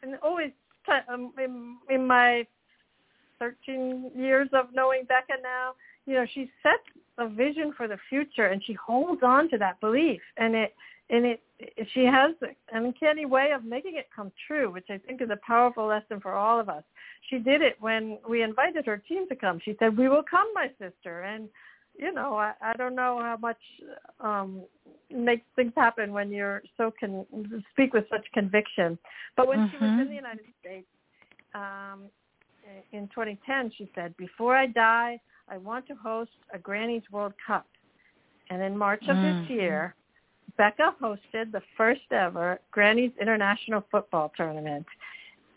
been always um, in, in my 13 years of knowing Beka now, you know, she sets a vision for the future and she holds on to that belief and it and it she has an uncanny way of making it come true, which I think is a powerful lesson for all of us. She did it when we invited her team to come. She said, "We will come, my sister," and you know, I, I don't know how much um, makes things happen when you're so can speak with such conviction. But when she was in the United States um, in 2010, she said, "Before I die, I want to host a Granny's World Cup." And in March of Mhm. this year, Beka hosted the first ever Granny's International Football Tournament,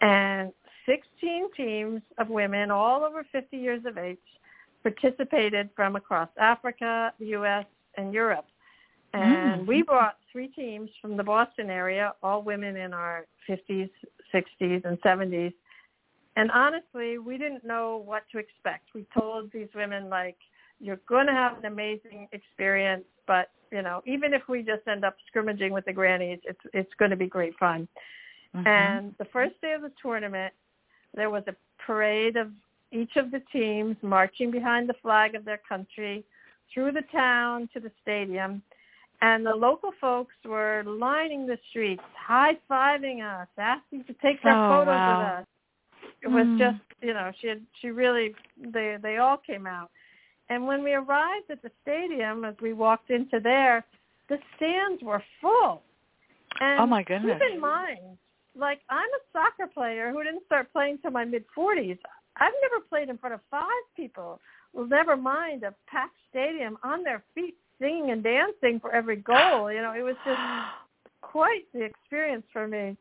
and 16 teams of women, all over 50 years of age, participated from across Africa, the U.S., and Europe. And Mm. we brought three teams from the Boston area, all women in our 50s, 60s, and 70s. And honestly, we didn't know what to expect. We told these women, like, you're going to have an amazing experience, but, you know, even if we just end up scrimmaging with the grannies, it's, it's going to be great fun. Mhm. And the first day of the tournament, there was a parade of each of the teams marching behind the flag of their country through the town to the stadium. And the local folks were lining the streets, high-fiving us, asking to take their Oh, photos wow. with us. It was Mm. just, you know, she had, she really, they, they all came out. And when we arrived at the stadium, as we walked into there, the stands were full. And Oh, my goodness. Keep in mind, like I'm a soccer player who didn't start playing till my mid 40s. I've never played in front of five people. Well, never mind a packed stadium on their feet, singing and dancing for every goal. You know, it was just quite the experience for me.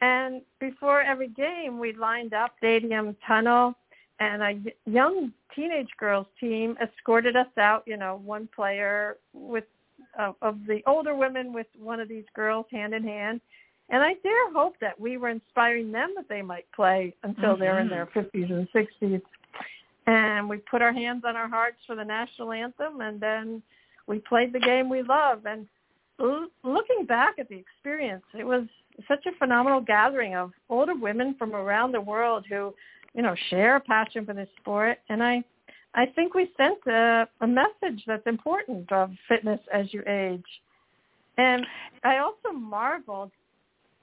And before every game, we lined up stadium tunnel, and a young teenage girls team escorted us out. You know, one player with uh, of the older women with one of these girls hand in hand. And I dare hope that we were inspiring them that they might play until they're in Mhm. their 50s and 60s. And we put our hands on our hearts for the national anthem, and then we played the game we love. And l- looking back at the experience, it was such a phenomenal gathering of older women from around the world who, you know, share a passion for this sport. And I, I think we sent a, a message that's important of fitness as you age. And I also marveled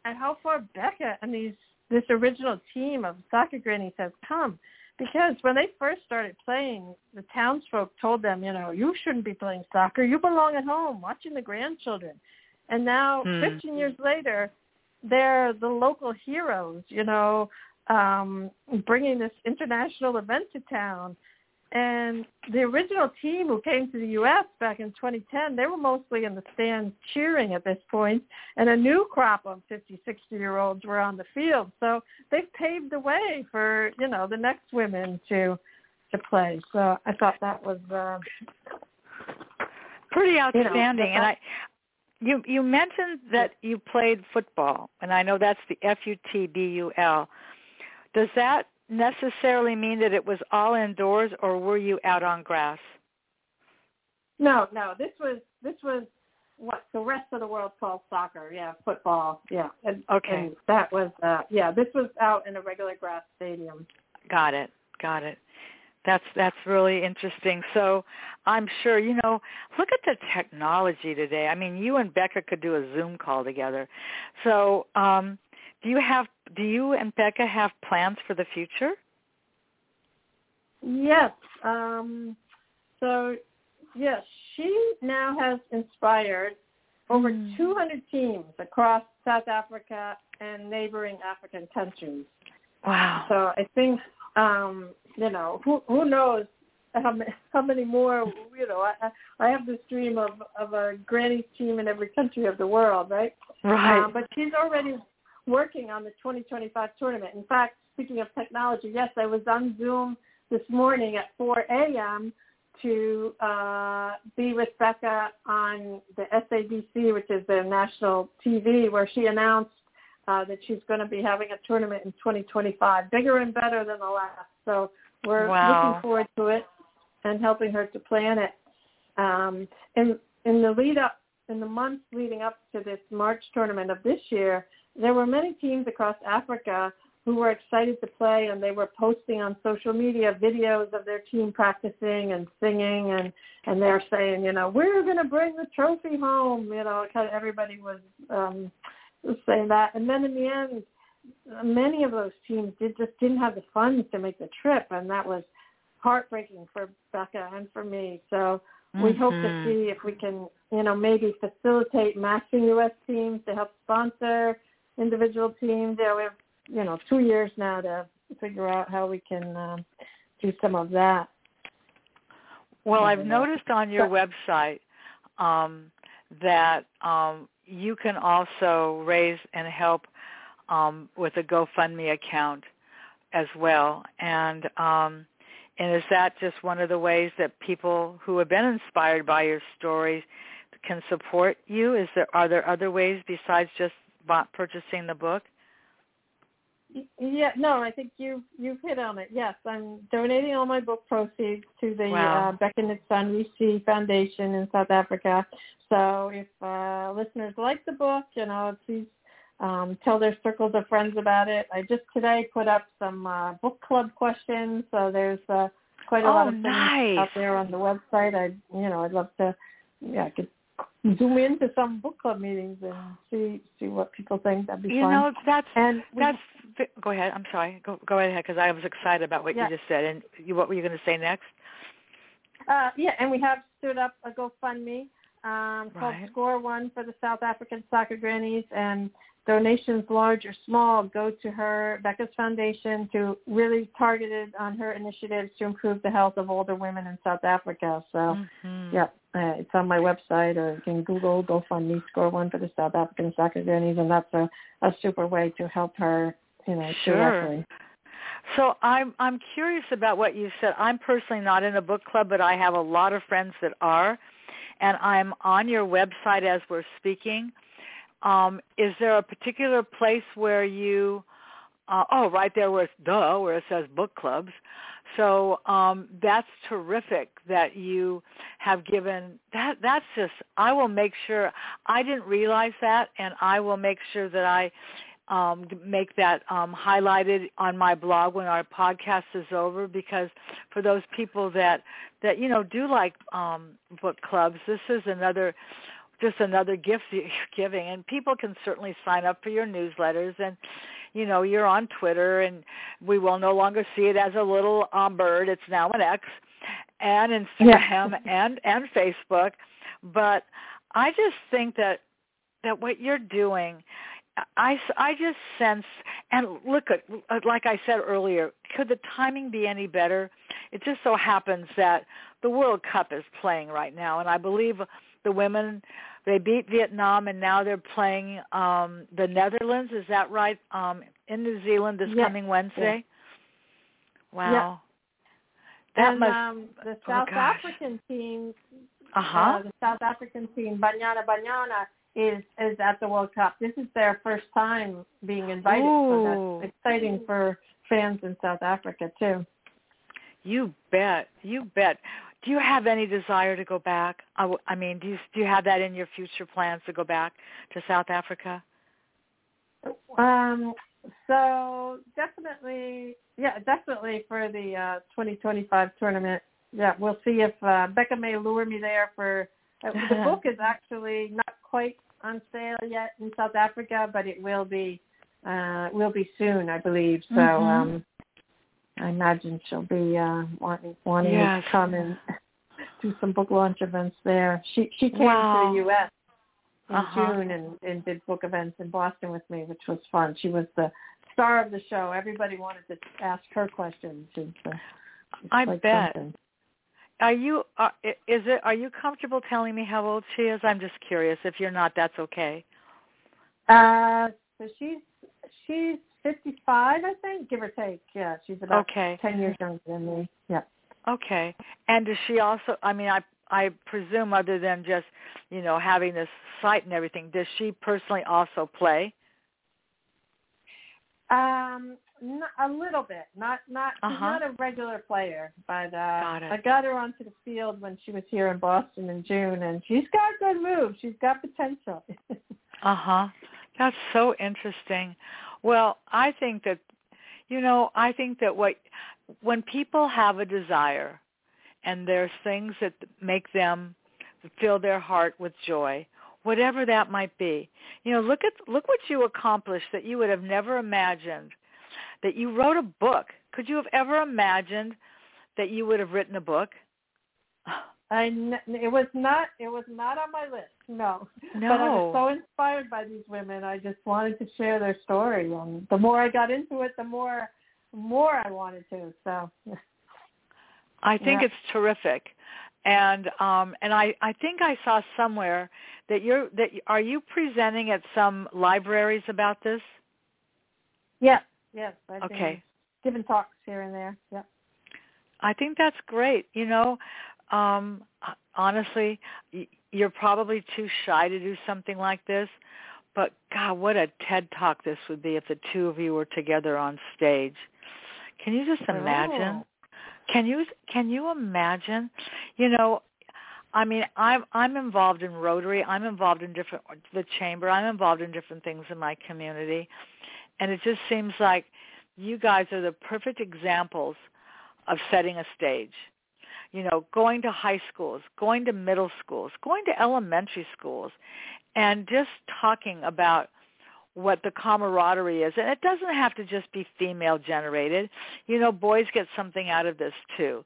at how far Beka and these this original team of soccer grannies has come. Because when they first started playing, the townsfolk told them, you know, you shouldn't be playing soccer. You belong at home watching the grandchildren. And now, Hmm. 15 years later, they're the local heroes, you know, um, bringing this international event to town. And the original team who came to the U.S. back in 2010, they were mostly in the stands cheering at this point, and a new crop of 50, 60-year-olds were on the field. So they've paved the way for, you know, the next women to to play. So I thought that was uh, Pretty know, outstanding. and I you you mentioned that you played football, and I know that's the F U T B U L. Does that necessarily mean that it was all indoors, or were you out on grass? no, no. This was this was what the rest of the world calls soccer. Yeah, football. Yeah, and, Okay. and that was uh, yeah. This was out in a regular grass stadium. Got it. Got it. That's that's really interesting. So I'm sure you know. Look at the technology today. I mean, you and Beka could do a Zoom call together. So, um, do you have do you and Beka have plans for the future? Yes. Um, so, yes, she now has inspired over Hmm. 200 teams across South Africa and neighboring African countries. Wow. So I think, um, you know, who who knows how many, how many more, you know, I, I have this dream of, of a granny team in every country of the world, right? right. Uh, but she's already working on the 2025 tournament. In fact, speaking of technology, yes, I was on Zoom this morning at 4 a.m. to uh, be with Beka on the SABC, which is their national TV, where she announced uh, that she's going to be having a tournament in 2025, bigger and better than the last. So we're Wow. looking forward to it and helping her to plan it. Um, in in the lead up, in the months leading up to this March tournament of this year, there were many teams across Africa who were excited to play, and they were posting on social media videos of their team practicing and singing, and and they're saying, you know, we're going to bring the trophy home. You know, kind of everybody was um, was saying that, and then in the end, many of those teams did just didn't have the funds to make the trip, and that was heartbreaking for Beka and for me. So we hope to Mhm. see if we can, you know, maybe facilitate matching U.S. teams to help sponsor individual teams. Yeah, we have, you know, two years now to figure out how we can um, do some of that. Well, I've noticed on your website um, that um, you can also raise and help um, with a GoFundMe account as well. And um, and is that just one of the ways that people who have been inspired by your stories can support you? Is there are there other ways besides just bought, purchasing the book? Yeah, no, I think you you've hit on it. Yes, I'm donating all my book proceeds to the Wow. uh, Beka Nitsan Foundation in South Africa. So if uh, listeners like the book, you know, please um, tell their circles of friends about it. I just today put up some uh, book club questions, so there's uh, quite a Oh, lot of things nice. out there on the website. I, you know, I'd love to, yeah, I could zoom into some book club meetings and see see what people think. That'd be fun. You fun. know, that's and we that's. Go ahead. I'm sorry. Go go ahead because I was excited about what Yeah. you just said. And you, what were you going to say next? Uh, yeah, and we have stood up a GoFundMe um, called Right. Score One for the South African Soccer Grannies, and donations, large or small, go to her Beka's Foundation to really targeted on her initiatives to improve the health of older women in South Africa. So, Mhm. yeah, uh, it's on my website, or you can Google GoFundMe Score One for the South African Soccer Grannies, and that's a, a super way to help her, you know, Sure. directly. So I'm I'm curious about what you said. I'm personally not in a book club, but I have a lot of friends that are, and I'm on your website as we're speaking. Um, is there a particular place where you? Uh, oh, right there where it's duh, where it says book clubs. So um, that's terrific that you have given that that's just I will make sure I didn't realize that and I will make sure that I um, make that um, highlighted on my blog when our podcast is over because for those people that that you know do like um, book clubs, this is another just another gift that you're giving, and people can certainly sign up for your newsletters and. You know, you're on Twitter, and we will no longer see it as a little um, bird. It's now an X, and Instagram yeah. and and Facebook. But I just think that that what you're doing I, I just sense, and look at, like I said earlier, could the timing be any better? It just so happens that the World Cup is playing right now, and I believe the women, they beat Vietnam, and now they're playing um, the Netherlands. Is that right? Um, in New Zealand this yes. coming Wednesday. Yes. Wow. That and must, um, the oh, South oh, African team, uh-huh. uh, the South African team, Banyana Banyana, is is at the World Cup. This is their first time being invited, Ooh. so that's exciting for fans in South Africa too. You bet. You bet. Do you have any desire to go back? I, I mean, do you do you have that in your future plans to go back to South Africa? Um. So definitely, yeah, definitely for the uh, 2025 tournament. Yeah, we'll see if uh, Beka may lure me there for. Uh, the book is actually not quite on sale yet in South Africa, but it will be uh will be soon, I believe. So mm-hmm. um I imagine she'll be uh wanting wanting yes. to come and do some book launch events there. She she came wow. to the US in uh-huh. June and, and did book events in Boston with me, which was fun. She was the star of the show. Everybody wanted to ask her questions. It's, uh, it's I like bet. Something. Are you? Uh, is it? Are you comfortable telling me how old she is? I'm just curious. If you're not, that's okay. Uh, so she's she's 55, I think, give or take. Yeah, she's about okay. 10 years younger than me. Yeah. Okay. And does she also? I mean, I I presume other than just you know having this site and everything, does she personally also play? Um, a little bit, not not uh-huh. she's not a regular player, but uh, got I got her onto the field when she was here in Boston in June, and she's got good moves. She's got potential. uh huh. That's so interesting. Well, I think that, you know, I think that what when people have a desire, and there's things that make them fill their heart with joy, whatever that might be. You know, look at look what you accomplished that you would have never imagined that you wrote a book. Could you have ever imagined that you would have written a book? I it was not it was not on my list. No. No. But I was so inspired by these women. I just wanted to share their story, and the more I got into it, the more more I wanted to. So. I think yeah. it's terrific, and um, and I I think I saw somewhere that you're that are you presenting at some libraries about this? Yes, Yes. I've okay. Given talks here and there. Yeah. I think that's great. You know, um, honestly, you're probably too shy to do something like this, but God, what a TED talk this would be if the two of you were together on stage. Can you just imagine? Oh. Can you can you imagine? You know, I mean, I'm I'm involved in Rotary. I'm involved in different the chamber. I'm involved in different things in my community, and it just seems like you guys are the perfect examples of setting a stage. You know, going to high schools, going to middle schools, going to elementary schools, and just talking about what the camaraderie is. And it doesn't have to just be female generated. You know, boys get something out of this too.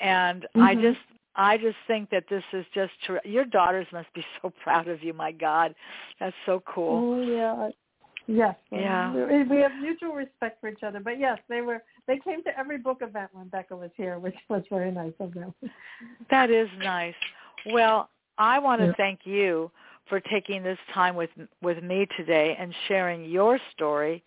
And mm-hmm. I just I just think that this is just ter- your daughters must be so proud of you. My God, that's so cool. Oh yeah, Yes. Yeah. We have mutual respect for each other. But yes, they were they came to every book event when Beka was here, which was very nice of them. That is nice. Well, I want to yeah. thank you for taking this time with with me today and sharing your story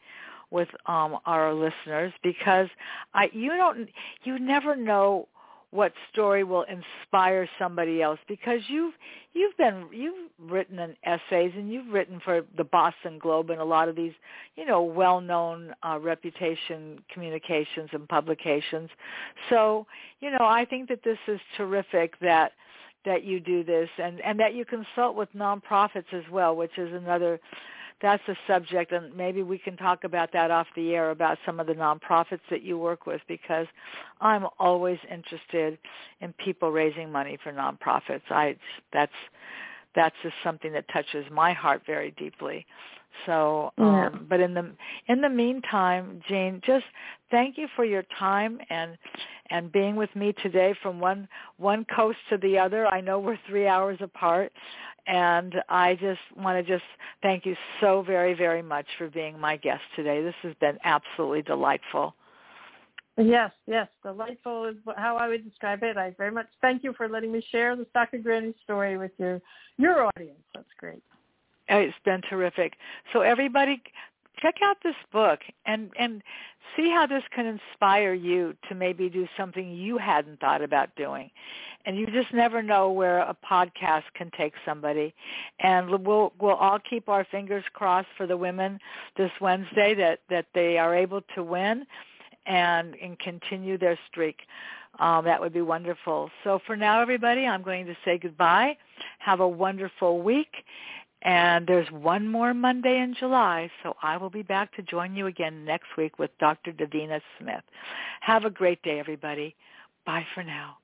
with um our listeners because I you don't you never know what story will inspire somebody else because you've you've been you've written in essays and you've written for the Boston Globe and a lot of these you know well-known uh, reputation communications and publications. So you know I think that this is terrific that that you do this and and that you consult with nonprofits as well, which is another that's a subject and maybe we can talk about that off the air about some of the nonprofits that you work with because I'm always interested in people raising money for nonprofits. I that's that's just something that touches my heart very deeply. So, um, yeah. but in the in the meantime, Jane, just thank you for your time and and being with me today from one one coast to the other. I know we're three hours apart, and I just want to just thank you so very very much for being my guest today. This has been absolutely delightful. Yes, yes, delightful is how I would describe it. I very much thank you for letting me share the Soccer Granny story with your your audience. That's great. It's been terrific. So everybody, check out this book and and see how this can inspire you to maybe do something you hadn't thought about doing. And you just never know where a podcast can take somebody. And we'll we'll all keep our fingers crossed for the women this Wednesday that that they are able to win and and continue their streak. Um, that would be wonderful. So for now, everybody, I'm going to say goodbye. Have a wonderful week. And there's one more Monday in July, so I will be back to join you again next week with Dr. Davina Smith. Have a great day, everybody. Bye for now.